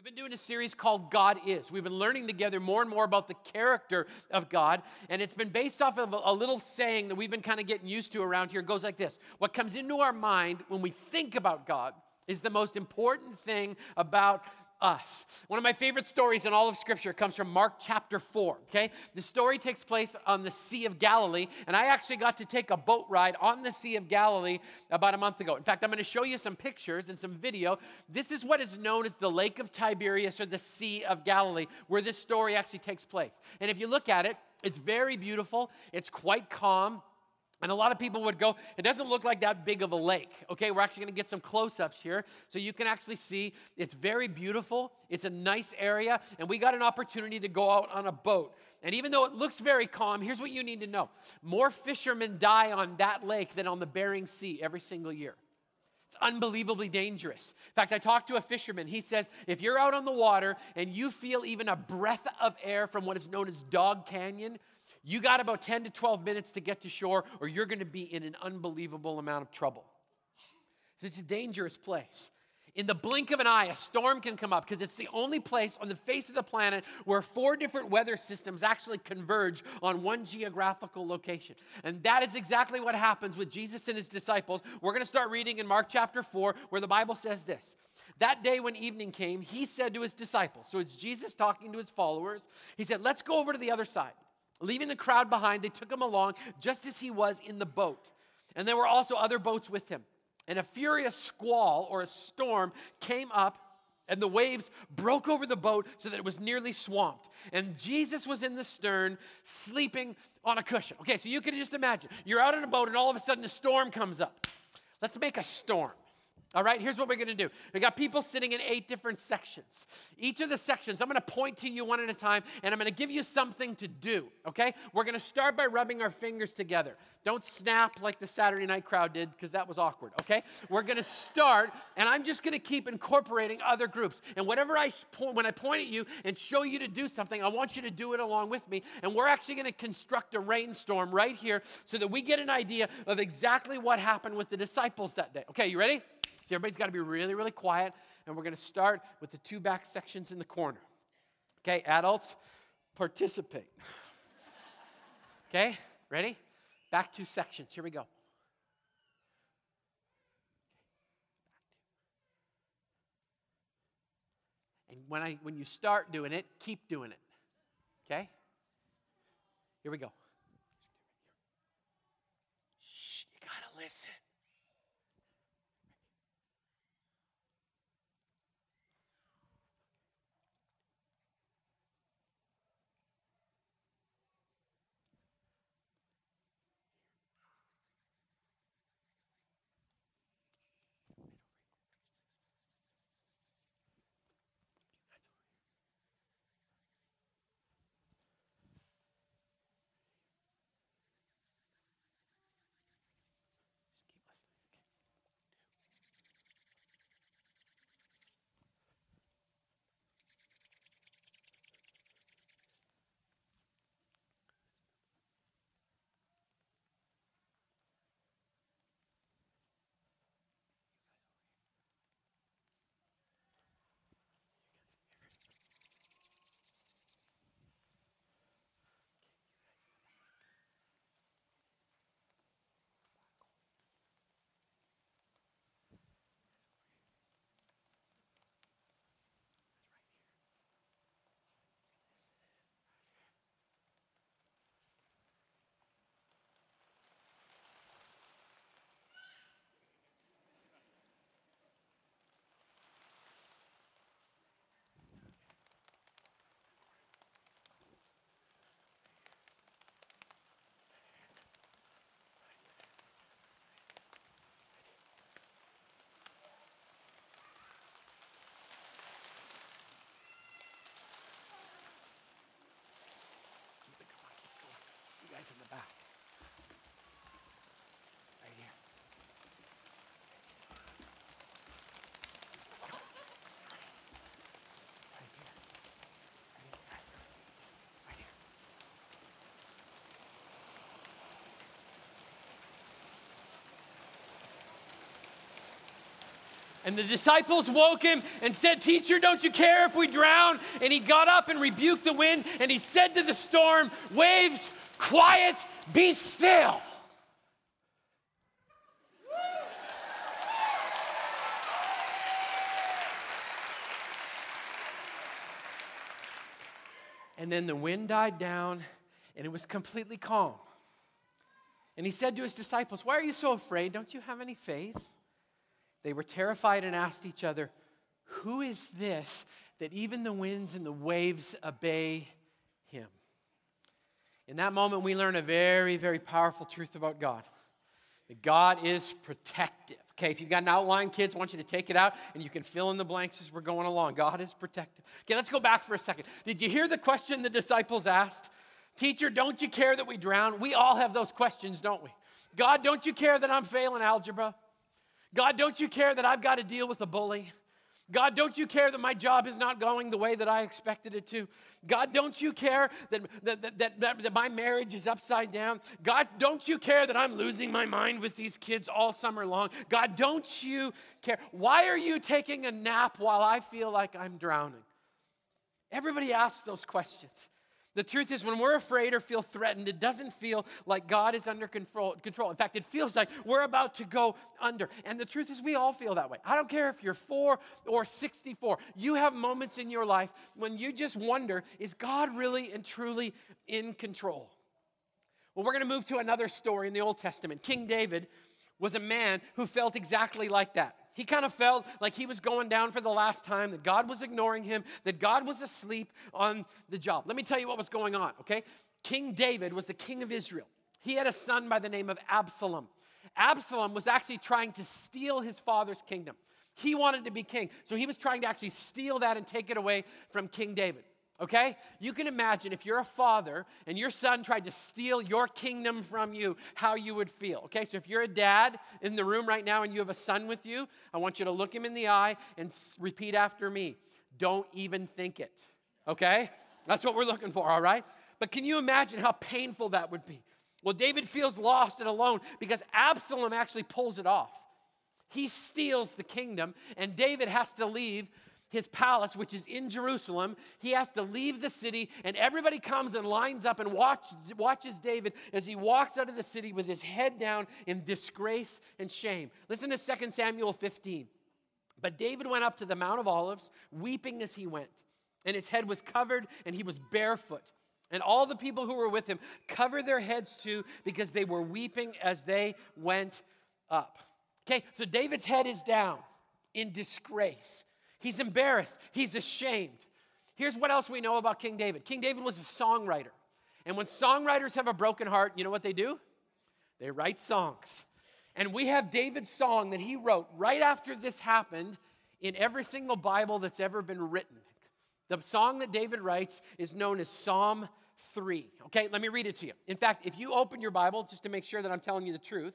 We've been doing a series called God Is. We've been learning together more and more about the character of God, and it's been based off of a little saying that we've been kind of getting used to around here. It goes like this What comes into our mind when we think about God is the most important thing about us. One of my favorite stories in all of Scripture comes from Mark chapter 4. Okay? The story takes place on the Sea of Galilee, and I actually got to take a boat ride on the Sea of Galilee about a month ago. In fact, I'm going to show you some pictures and some video. This is what is known as the Lake of Tiberias or the Sea of Galilee, where this story actually takes place. And if you look at it, it's very beautiful, it's quite calm. And a lot of people would go, it doesn't look like that big of a lake. Okay, we're actually gonna get some close ups here so you can actually see it's very beautiful. It's a nice area, and we got an opportunity to go out on a boat. And even though it looks very calm, here's what you need to know more fishermen die on that lake than on the Bering Sea every single year. It's unbelievably dangerous. In fact, I talked to a fisherman. He says, if you're out on the water and you feel even a breath of air from what is known as Dog Canyon, you got about 10 to 12 minutes to get to shore, or you're going to be in an unbelievable amount of trouble. It's a dangerous place. In the blink of an eye, a storm can come up because it's the only place on the face of the planet where four different weather systems actually converge on one geographical location. And that is exactly what happens with Jesus and his disciples. We're going to start reading in Mark chapter 4, where the Bible says this. That day when evening came, he said to his disciples, so it's Jesus talking to his followers, he said, Let's go over to the other side. Leaving the crowd behind, they took him along just as he was in the boat. And there were also other boats with him. And a furious squall or a storm came up, and the waves broke over the boat so that it was nearly swamped. And Jesus was in the stern, sleeping on a cushion. Okay, so you can just imagine you're out on a boat, and all of a sudden a storm comes up. Let's make a storm. All right, here's what we're going to do. We got people sitting in eight different sections. Each of the sections, I'm going to point to you one at a time, and I'm going to give you something to do. Okay? We're going to start by rubbing our fingers together. Don't snap like the Saturday night crowd did, because that was awkward. Okay? We're going to start, and I'm just going to keep incorporating other groups. And whatever I point, when I point at you and show you to do something, I want you to do it along with me. And we're actually going to construct a rainstorm right here, so that we get an idea of exactly what happened with the disciples that day. Okay? You ready? So everybody's got to be really, really quiet. And we're going to start with the two back sections in the corner. Okay, adults, participate. okay, ready? Back two sections. Here we go. And when I when you start doing it, keep doing it. Okay? Here we go. Shh, you gotta listen. Guys in the back. Right here. And the disciples woke him and said, Teacher, don't you care if we drown? And he got up and rebuked the wind, and he said to the storm, Waves, quiet, be still. And then the wind died down, and it was completely calm. And he said to his disciples, Why are you so afraid? Don't you have any faith? They were terrified and asked each other, Who is this that even the winds and the waves obey? In that moment, we learn a very, very powerful truth about God that God is protective. Okay, if you've got an outline, kids, I want you to take it out and you can fill in the blanks as we're going along. God is protective. Okay, let's go back for a second. Did you hear the question the disciples asked? Teacher, don't you care that we drown? We all have those questions, don't we? God, don't you care that I'm failing algebra? God, don't you care that I've got to deal with a bully? God, don't you care that my job is not going the way that I expected it to? God, don't you care that, that, that, that, that, my marriage is upside down? God, don't you care that I'm losing my mind with these kids all summer long? God, don't you care? Why are you taking a nap while I feel like I'm drowning? Everybody asks those questions. The truth is, when we're afraid or feel threatened, it doesn't feel like God is under control. control. In fact, it feels like we're about to go under. And the truth is, we all feel that way. I don't care if you're four or 64. You have moments in your life when you just wonder is God really and truly in control? Well, we're going to move to another story in the Old Testament. King David was a man who felt exactly like that. He kind of felt like he was going down for the last time, that God was ignoring him, that God was asleep on the job. Let me tell you what was going on, okay? King David was the king of Israel. He had a son by the name of Absalom. Absalom was actually trying to steal his father's kingdom. He wanted to be king, so he was trying to actually steal that and take it away from King David. Okay? You can imagine if you're a father and your son tried to steal your kingdom from you, how you would feel. Okay? So if you're a dad in the room right now and you have a son with you, I want you to look him in the eye and repeat after me. Don't even think it. Okay? That's what we're looking for, all right? But can you imagine how painful that would be? Well, David feels lost and alone because Absalom actually pulls it off. He steals the kingdom, and David has to leave his palace, which is in Jerusalem. He has to leave the city, and everybody comes and lines up and watch, watches David as he walks out of the city with his head down in disgrace and shame. Listen to 2 Samuel 15. But David went up to the Mount of Olives, weeping as he went, and his head was covered, and he was barefoot. And all the people who were with him covered their heads too, because they were weeping as they went up. Okay, so David's head is down in disgrace. He's embarrassed. He's ashamed. Here's what else we know about King David King David was a songwriter. And when songwriters have a broken heart, you know what they do? They write songs. And we have David's song that he wrote right after this happened in every single Bible that's ever been written. The song that David writes is known as Psalm 3. Okay, let me read it to you. In fact, if you open your Bible, just to make sure that I'm telling you the truth,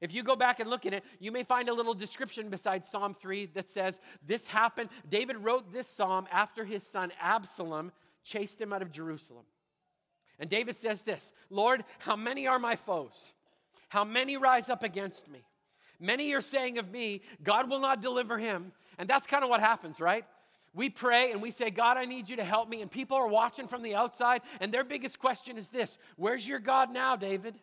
if you go back and look at it, you may find a little description beside Psalm 3 that says, This happened. David wrote this psalm after his son Absalom chased him out of Jerusalem. And David says this Lord, how many are my foes? How many rise up against me? Many are saying of me, God will not deliver him. And that's kind of what happens, right? We pray and we say, God, I need you to help me. And people are watching from the outside, and their biggest question is this Where's your God now, David?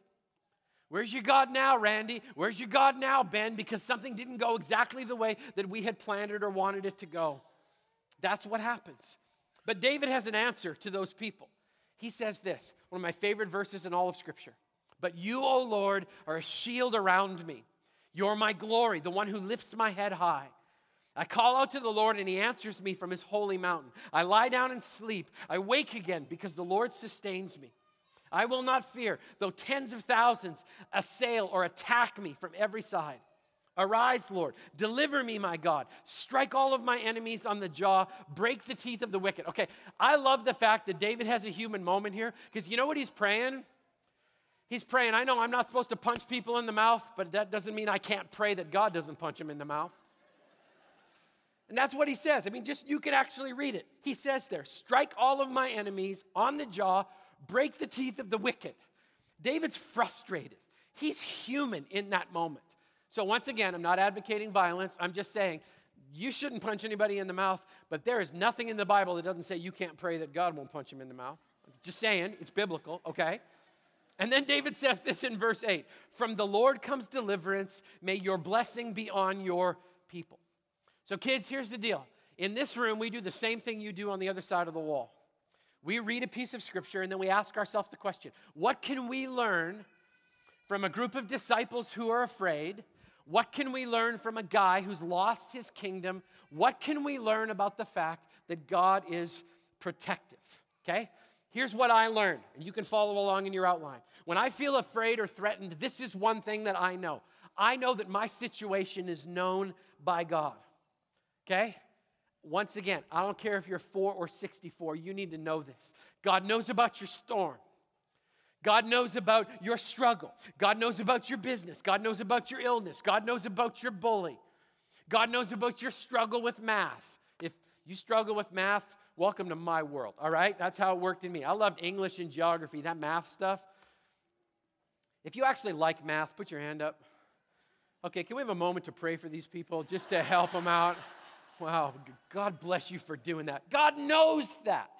Where's your God now, Randy? Where's your God now, Ben? Because something didn't go exactly the way that we had planned it or wanted it to go. That's what happens. But David has an answer to those people. He says this, one of my favorite verses in all of Scripture. But you, O Lord, are a shield around me. You're my glory, the one who lifts my head high. I call out to the Lord, and he answers me from his holy mountain. I lie down and sleep. I wake again because the Lord sustains me. I will not fear, though tens of thousands assail or attack me from every side. Arise, Lord. Deliver me, my God. Strike all of my enemies on the jaw. Break the teeth of the wicked. Okay, I love the fact that David has a human moment here because you know what he's praying? He's praying, I know I'm not supposed to punch people in the mouth, but that doesn't mean I can't pray that God doesn't punch him in the mouth. And that's what he says. I mean, just you can actually read it. He says there, strike all of my enemies on the jaw, break the teeth of the wicked. David's frustrated. He's human in that moment. So, once again, I'm not advocating violence. I'm just saying you shouldn't punch anybody in the mouth, but there is nothing in the Bible that doesn't say you can't pray that God won't punch him in the mouth. Just saying, it's biblical, okay? And then David says this in verse 8 From the Lord comes deliverance. May your blessing be on your people. So, kids, here's the deal. In this room, we do the same thing you do on the other side of the wall. We read a piece of scripture and then we ask ourselves the question what can we learn from a group of disciples who are afraid? What can we learn from a guy who's lost his kingdom? What can we learn about the fact that God is protective? Okay? Here's what I learned, and you can follow along in your outline. When I feel afraid or threatened, this is one thing that I know. I know that my situation is known by God. Okay? Once again, I don't care if you're four or 64, you need to know this. God knows about your storm. God knows about your struggle. God knows about your business. God knows about your illness. God knows about your bully. God knows about your struggle with math. If you struggle with math, welcome to my world, all right? That's how it worked in me. I loved English and geography, that math stuff. If you actually like math, put your hand up. Okay, can we have a moment to pray for these people just to help them out? Wow, God bless you for doing that. God knows that.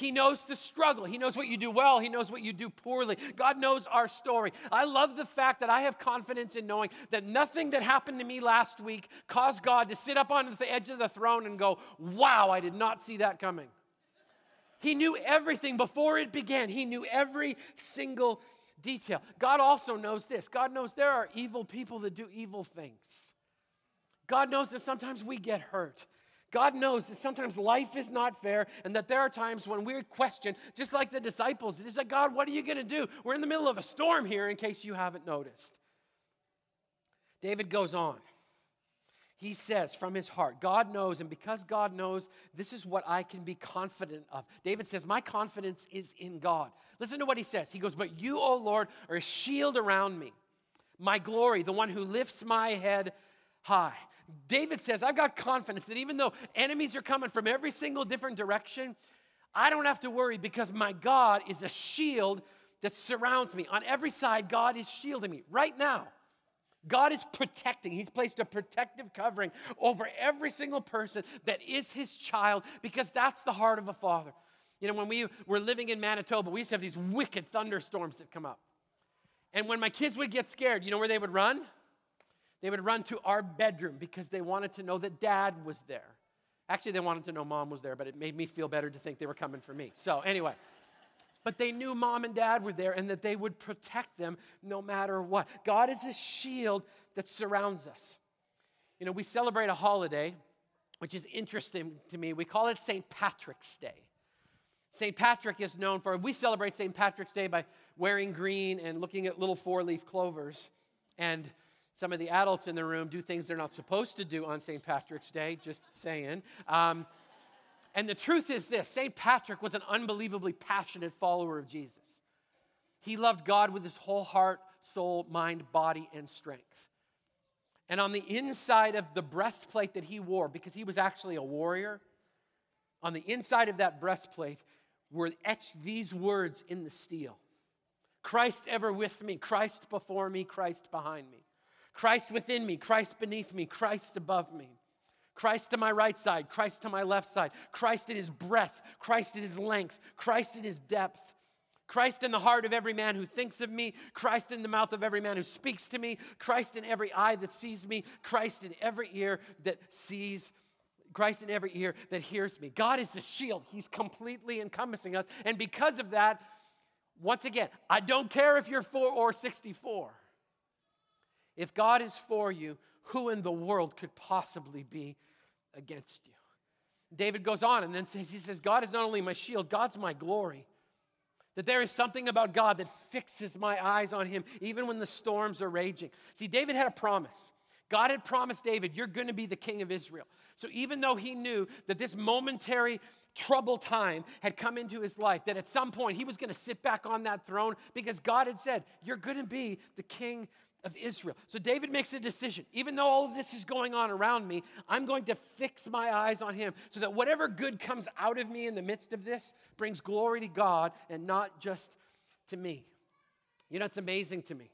He knows the struggle. He knows what you do well. He knows what you do poorly. God knows our story. I love the fact that I have confidence in knowing that nothing that happened to me last week caused God to sit up on the edge of the throne and go, Wow, I did not see that coming. He knew everything before it began, He knew every single detail. God also knows this God knows there are evil people that do evil things. God knows that sometimes we get hurt. God knows that sometimes life is not fair and that there are times when we question, just like the disciples. It's like, God, what are you going to do? We're in the middle of a storm here, in case you haven't noticed. David goes on. He says from his heart, God knows, and because God knows, this is what I can be confident of. David says, My confidence is in God. Listen to what he says. He goes, But you, O Lord, are a shield around me, my glory, the one who lifts my head high. David says, I've got confidence that even though enemies are coming from every single different direction, I don't have to worry because my God is a shield that surrounds me. On every side, God is shielding me right now. God is protecting. He's placed a protective covering over every single person that is his child because that's the heart of a father. You know, when we were living in Manitoba, we used to have these wicked thunderstorms that come up. And when my kids would get scared, you know where they would run? They would run to our bedroom because they wanted to know that dad was there. Actually, they wanted to know mom was there, but it made me feel better to think they were coming for me. So, anyway, but they knew mom and dad were there and that they would protect them no matter what. God is a shield that surrounds us. You know, we celebrate a holiday, which is interesting to me. We call it St. Patrick's Day. St. Patrick is known for, we celebrate St. Patrick's Day by wearing green and looking at little four leaf clovers. And some of the adults in the room do things they're not supposed to do on St. Patrick's Day, just saying. Um, and the truth is this St. Patrick was an unbelievably passionate follower of Jesus. He loved God with his whole heart, soul, mind, body, and strength. And on the inside of the breastplate that he wore, because he was actually a warrior, on the inside of that breastplate were etched these words in the steel Christ ever with me, Christ before me, Christ behind me. Christ within me, Christ beneath me, Christ above me. Christ to my right side, Christ to my left side, Christ in his breadth, Christ in his length, Christ in his depth, Christ in the heart of every man who thinks of me, Christ in the mouth of every man who speaks to me, Christ in every eye that sees me, Christ in every ear that sees Christ in every ear that hears me. God is a shield. He's completely encompassing us. And because of that, once again, I don't care if you're 4 or 64. If God is for you, who in the world could possibly be against you? David goes on and then says, He says, God is not only my shield, God's my glory. That there is something about God that fixes my eyes on Him, even when the storms are raging. See, David had a promise. God had promised David, You're going to be the king of Israel. So even though he knew that this momentary trouble time had come into his life, that at some point he was going to sit back on that throne because God had said, You're going to be the king of Israel. So David makes a decision. Even though all of this is going on around me, I'm going to fix my eyes on him so that whatever good comes out of me in the midst of this brings glory to God and not just to me. You know, it's amazing to me.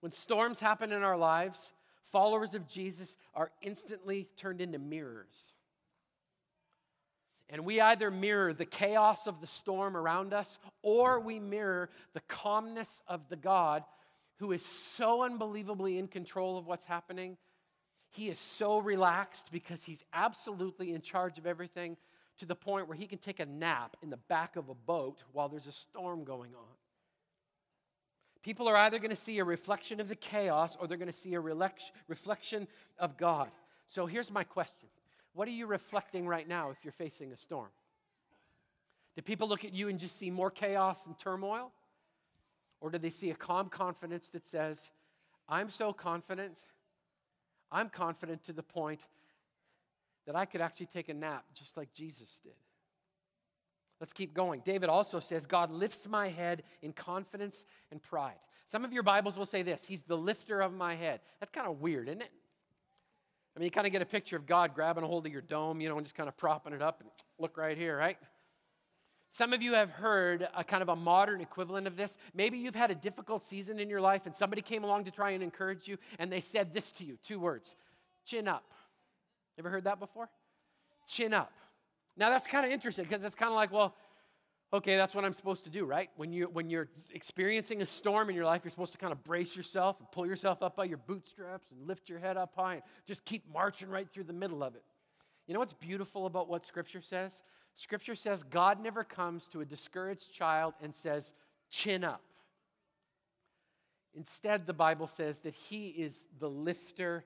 When storms happen in our lives, Followers of Jesus are instantly turned into mirrors. And we either mirror the chaos of the storm around us or we mirror the calmness of the God who is so unbelievably in control of what's happening. He is so relaxed because he's absolutely in charge of everything to the point where he can take a nap in the back of a boat while there's a storm going on. People are either going to see a reflection of the chaos or they're going to see a reflection of God. So here's my question What are you reflecting right now if you're facing a storm? Do people look at you and just see more chaos and turmoil? Or do they see a calm confidence that says, I'm so confident, I'm confident to the point that I could actually take a nap just like Jesus did? Let's keep going. David also says, God lifts my head in confidence and pride. Some of your Bibles will say this He's the lifter of my head. That's kind of weird, isn't it? I mean, you kind of get a picture of God grabbing a hold of your dome, you know, and just kind of propping it up and look right here, right? Some of you have heard a kind of a modern equivalent of this. Maybe you've had a difficult season in your life and somebody came along to try and encourage you and they said this to you two words chin up. Ever heard that before? Chin up. Now that's kind of interesting because it's kind of like, well, okay, that's what I'm supposed to do, right? When you when you're experiencing a storm in your life, you're supposed to kind of brace yourself and pull yourself up by your bootstraps and lift your head up high and just keep marching right through the middle of it. You know what's beautiful about what scripture says? Scripture says God never comes to a discouraged child and says, "Chin up." Instead, the Bible says that he is the lifter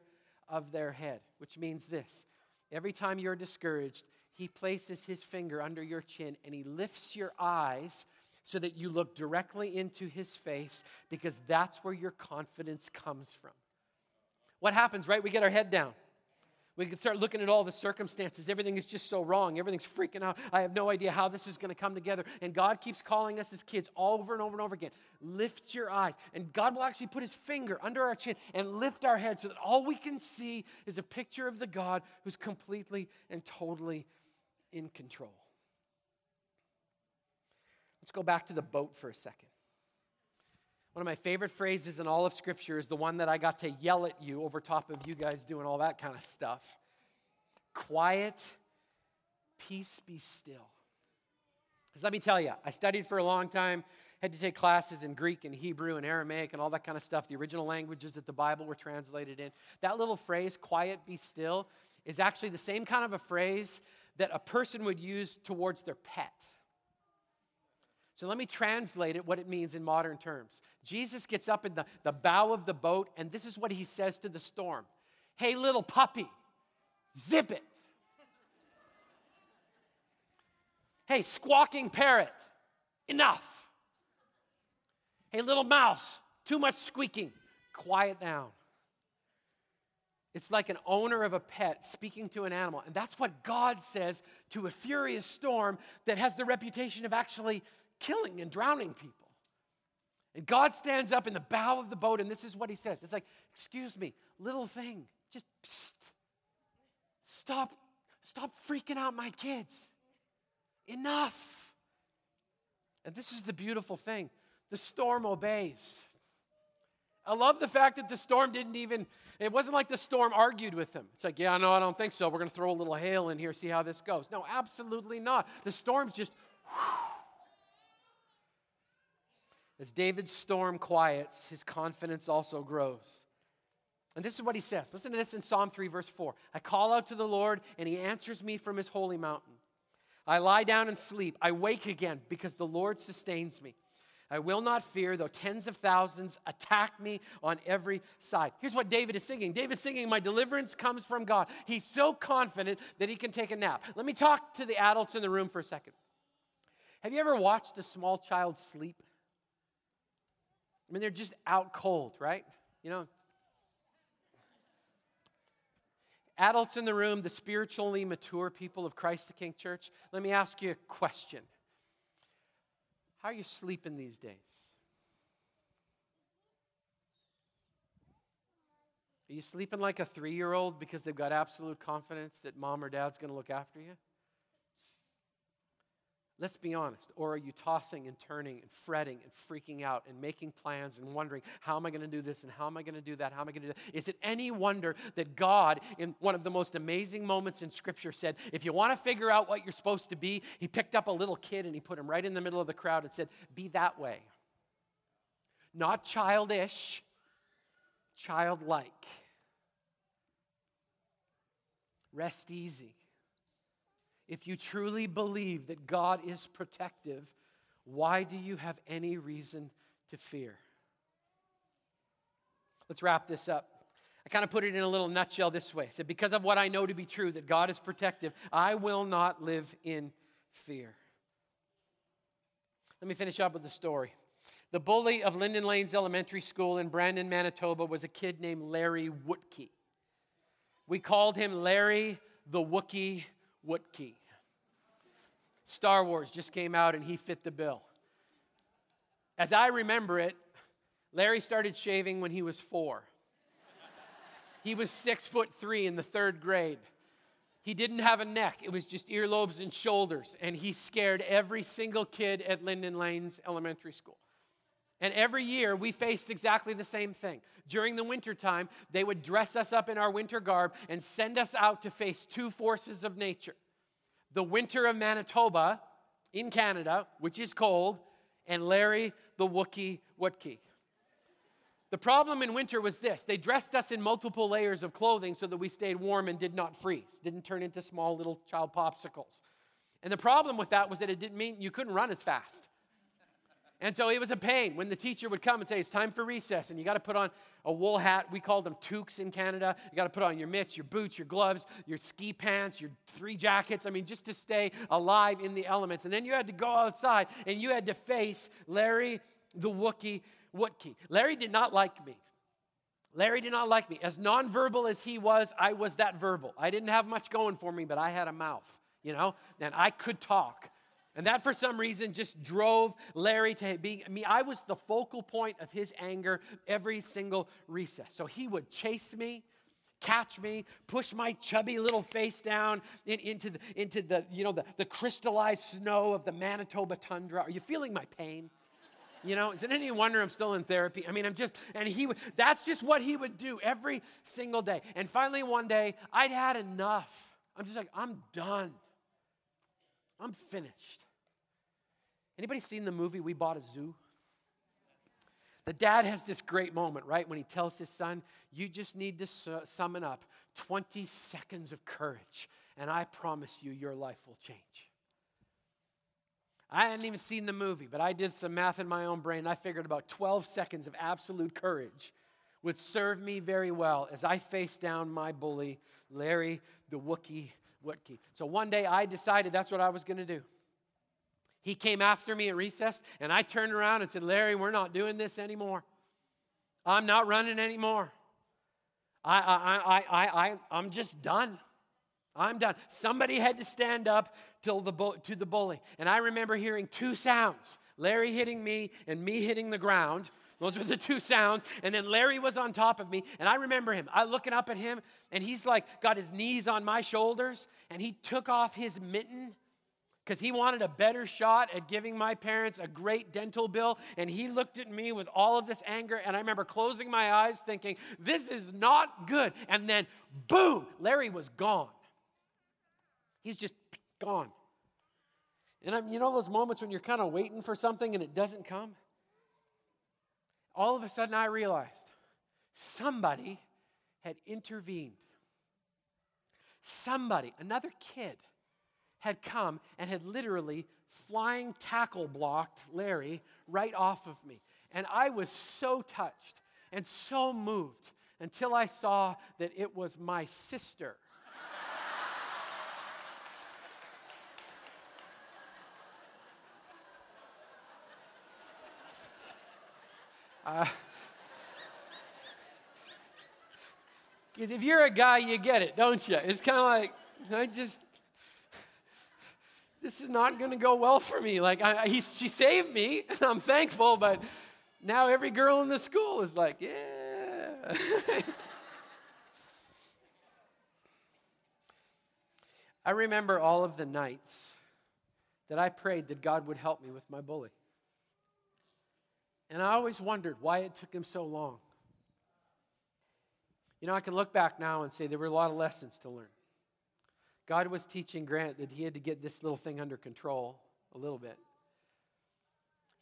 of their head, which means this. Every time you're discouraged, he places his finger under your chin and he lifts your eyes so that you look directly into his face because that's where your confidence comes from. What happens, right? We get our head down. We can start looking at all the circumstances. Everything is just so wrong. Everything's freaking out. I have no idea how this is going to come together. And God keeps calling us as kids over and over and over again. Lift your eyes. And God will actually put his finger under our chin and lift our head so that all we can see is a picture of the God who's completely and totally in control. Let's go back to the boat for a second. One of my favorite phrases in all of Scripture is the one that I got to yell at you over top of you guys doing all that kind of stuff. Quiet, peace be still. Because let me tell you, I studied for a long time, had to take classes in Greek and Hebrew and Aramaic and all that kind of stuff, the original languages that the Bible were translated in. That little phrase, quiet, be still, is actually the same kind of a phrase that a person would use towards their pet. So let me translate it, what it means in modern terms. Jesus gets up in the, the bow of the boat, and this is what he says to the storm Hey, little puppy, zip it. hey, squawking parrot, enough. Hey, little mouse, too much squeaking, quiet down. It's like an owner of a pet speaking to an animal. And that's what God says to a furious storm that has the reputation of actually killing and drowning people. And God stands up in the bow of the boat, and this is what he says. It's like, excuse me, little thing, just psst, stop, stop freaking out my kids. Enough. And this is the beautiful thing the storm obeys. I love the fact that the storm didn't even, it wasn't like the storm argued with him. It's like, yeah, no, I don't think so. We're going to throw a little hail in here, see how this goes. No, absolutely not. The storm's just, whew. As David's storm quiets, his confidence also grows. And this is what he says. Listen to this in Psalm 3, verse 4. I call out to the Lord, and he answers me from his holy mountain. I lie down and sleep. I wake again because the Lord sustains me. I will not fear, though tens of thousands attack me on every side. Here's what David is singing David's singing, My deliverance comes from God. He's so confident that he can take a nap. Let me talk to the adults in the room for a second. Have you ever watched a small child sleep? I mean, they're just out cold, right? You know, adults in the room, the spiritually mature people of Christ the King Church, let me ask you a question. How are you sleeping these days? Are you sleeping like a three year old because they've got absolute confidence that mom or dad's going to look after you? Let's be honest. Or are you tossing and turning and fretting and freaking out and making plans and wondering, how am I going to do this and how am I going to do that? How am I going to do that? Is it any wonder that God, in one of the most amazing moments in Scripture, said, if you want to figure out what you're supposed to be, he picked up a little kid and he put him right in the middle of the crowd and said, be that way. Not childish, childlike. Rest easy. If you truly believe that God is protective, why do you have any reason to fear? Let's wrap this up. I kind of put it in a little nutshell this way. I said, Because of what I know to be true, that God is protective, I will not live in fear. Let me finish up with the story. The bully of Linden Lanes Elementary School in Brandon, Manitoba was a kid named Larry Wootke. We called him Larry the Wookie Wootke. Star Wars just came out and he fit the bill. As I remember it, Larry started shaving when he was four. he was six foot three in the third grade. He didn't have a neck, it was just earlobes and shoulders, and he scared every single kid at Linden Lanes Elementary School. And every year we faced exactly the same thing. During the wintertime, they would dress us up in our winter garb and send us out to face two forces of nature the winter of Manitoba in Canada, which is cold, and Larry the Wookie Wootkie. The problem in winter was this they dressed us in multiple layers of clothing so that we stayed warm and did not freeze, didn't turn into small little child popsicles. And the problem with that was that it didn't mean you couldn't run as fast. And so it was a pain when the teacher would come and say, It's time for recess, and you got to put on a wool hat. We called them toques in Canada. You got to put on your mitts, your boots, your gloves, your ski pants, your three jackets. I mean, just to stay alive in the elements. And then you had to go outside and you had to face Larry the Wookie Wootkie. Larry did not like me. Larry did not like me. As nonverbal as he was, I was that verbal. I didn't have much going for me, but I had a mouth, you know, and I could talk. And that, for some reason, just drove Larry to be me. I was the focal point of his anger every single recess. So he would chase me, catch me, push my chubby little face down in, into, the, into the, you know, the, the crystallized snow of the Manitoba tundra. Are you feeling my pain? You know, is it any wonder I'm still in therapy? I mean, I'm just, and he would, that's just what he would do every single day. And finally, one day, I'd had enough. I'm just like, I'm done. I'm finished. Anybody seen the movie We Bought a Zoo? The dad has this great moment, right? When he tells his son, You just need to su- summon up 20 seconds of courage, and I promise you, your life will change. I hadn't even seen the movie, but I did some math in my own brain. I figured about 12 seconds of absolute courage would serve me very well as I faced down my bully, Larry the Wookie Wootkie. So one day I decided that's what I was going to do. He came after me at recess, and I turned around and said, Larry, we're not doing this anymore. I'm not running anymore. I, I, I, I, I, I'm just done. I'm done. Somebody had to stand up till the to the bully. And I remember hearing two sounds Larry hitting me and me hitting the ground. Those were the two sounds. And then Larry was on top of me. And I remember him. I looking up at him, and he's like got his knees on my shoulders, and he took off his mitten because he wanted a better shot at giving my parents a great dental bill. And he looked at me with all of this anger. And I remember closing my eyes thinking, this is not good. And then, boom, Larry was gone. He's just gone. And I'm, you know those moments when you're kind of waiting for something and it doesn't come? All of a sudden, I realized somebody had intervened. Somebody, another kid, had come and had literally flying tackle blocked Larry right off of me. And I was so touched and so moved until I saw that it was my sister. Because uh, if you're a guy, you get it, don't you? It's kind of like, I just, this is not going to go well for me. Like, I, he, she saved me, and I'm thankful, but now every girl in the school is like, yeah. I remember all of the nights that I prayed that God would help me with my bully. And I always wondered why it took him so long. You know, I can look back now and say there were a lot of lessons to learn. God was teaching Grant that he had to get this little thing under control a little bit.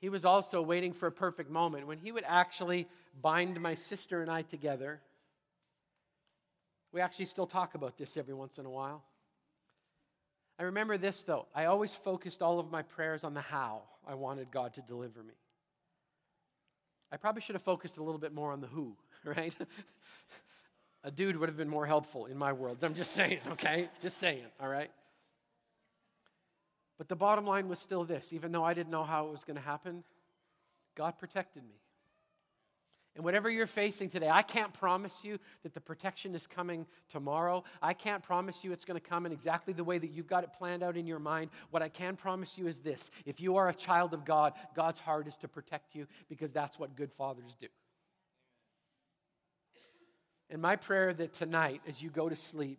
He was also waiting for a perfect moment when he would actually bind my sister and I together. We actually still talk about this every once in a while. I remember this though. I always focused all of my prayers on the how I wanted God to deliver me. I probably should have focused a little bit more on the who, right? a dude would have been more helpful in my world. I'm just saying, okay? Just saying, all right? But the bottom line was still this even though I didn't know how it was going to happen, God protected me. And whatever you're facing today, I can't promise you that the protection is coming tomorrow. I can't promise you it's going to come in exactly the way that you've got it planned out in your mind. What I can promise you is this if you are a child of God, God's heart is to protect you because that's what good fathers do. And my prayer that tonight, as you go to sleep,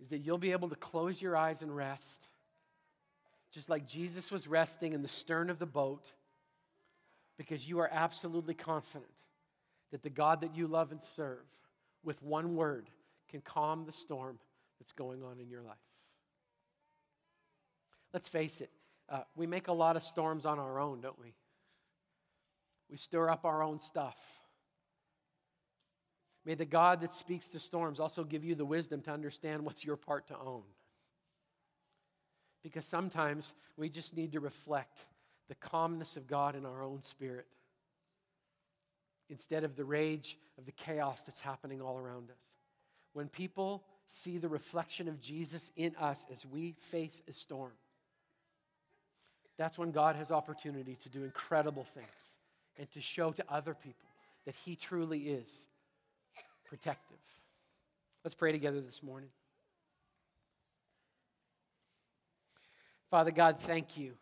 is that you'll be able to close your eyes and rest, just like Jesus was resting in the stern of the boat, because you are absolutely confident that the God that you love and serve, with one word, can calm the storm that's going on in your life. Let's face it, uh, we make a lot of storms on our own, don't we? We stir up our own stuff. May the God that speaks to storms also give you the wisdom to understand what's your part to own. Because sometimes we just need to reflect the calmness of God in our own spirit instead of the rage of the chaos that's happening all around us. When people see the reflection of Jesus in us as we face a storm, that's when God has opportunity to do incredible things and to show to other people that He truly is protective. Let's pray together this morning. Father God, thank you.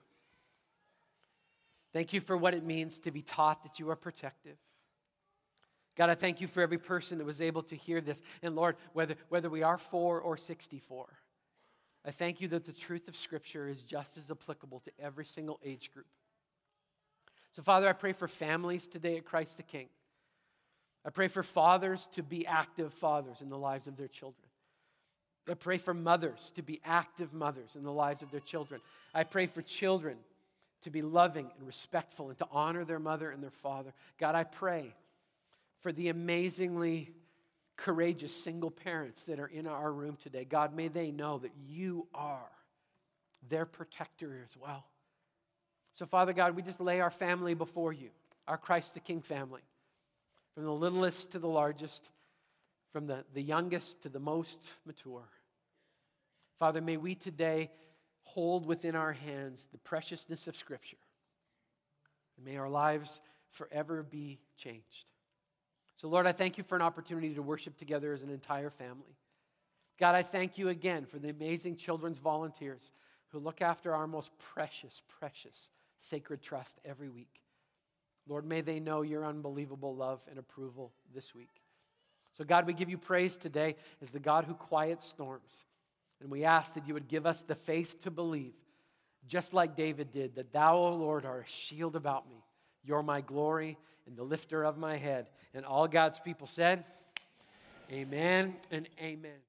Thank you for what it means to be taught that you are protective. God, I thank you for every person that was able to hear this. And Lord, whether, whether we are four or 64, I thank you that the truth of Scripture is just as applicable to every single age group. So, Father, I pray for families today at Christ the King. I pray for fathers to be active fathers in the lives of their children. I pray for mothers to be active mothers in the lives of their children. I pray for children to be loving and respectful and to honor their mother and their father. God, I pray for the amazingly courageous single parents that are in our room today. God, may they know that you are their protector as well. So, Father God, we just lay our family before you, our Christ the King family, from the littlest to the largest, from the, the youngest to the most mature. Father, may we today hold within our hands the preciousness of Scripture. And may our lives forever be changed. So, Lord, I thank you for an opportunity to worship together as an entire family. God, I thank you again for the amazing children's volunteers who look after our most precious, precious sacred trust every week. Lord, may they know your unbelievable love and approval this week. So, God, we give you praise today as the God who quiets storms. And we ask that you would give us the faith to believe, just like David did, that thou, O Lord, are a shield about me. You're my glory and the lifter of my head. And all God's people said, Amen and amen.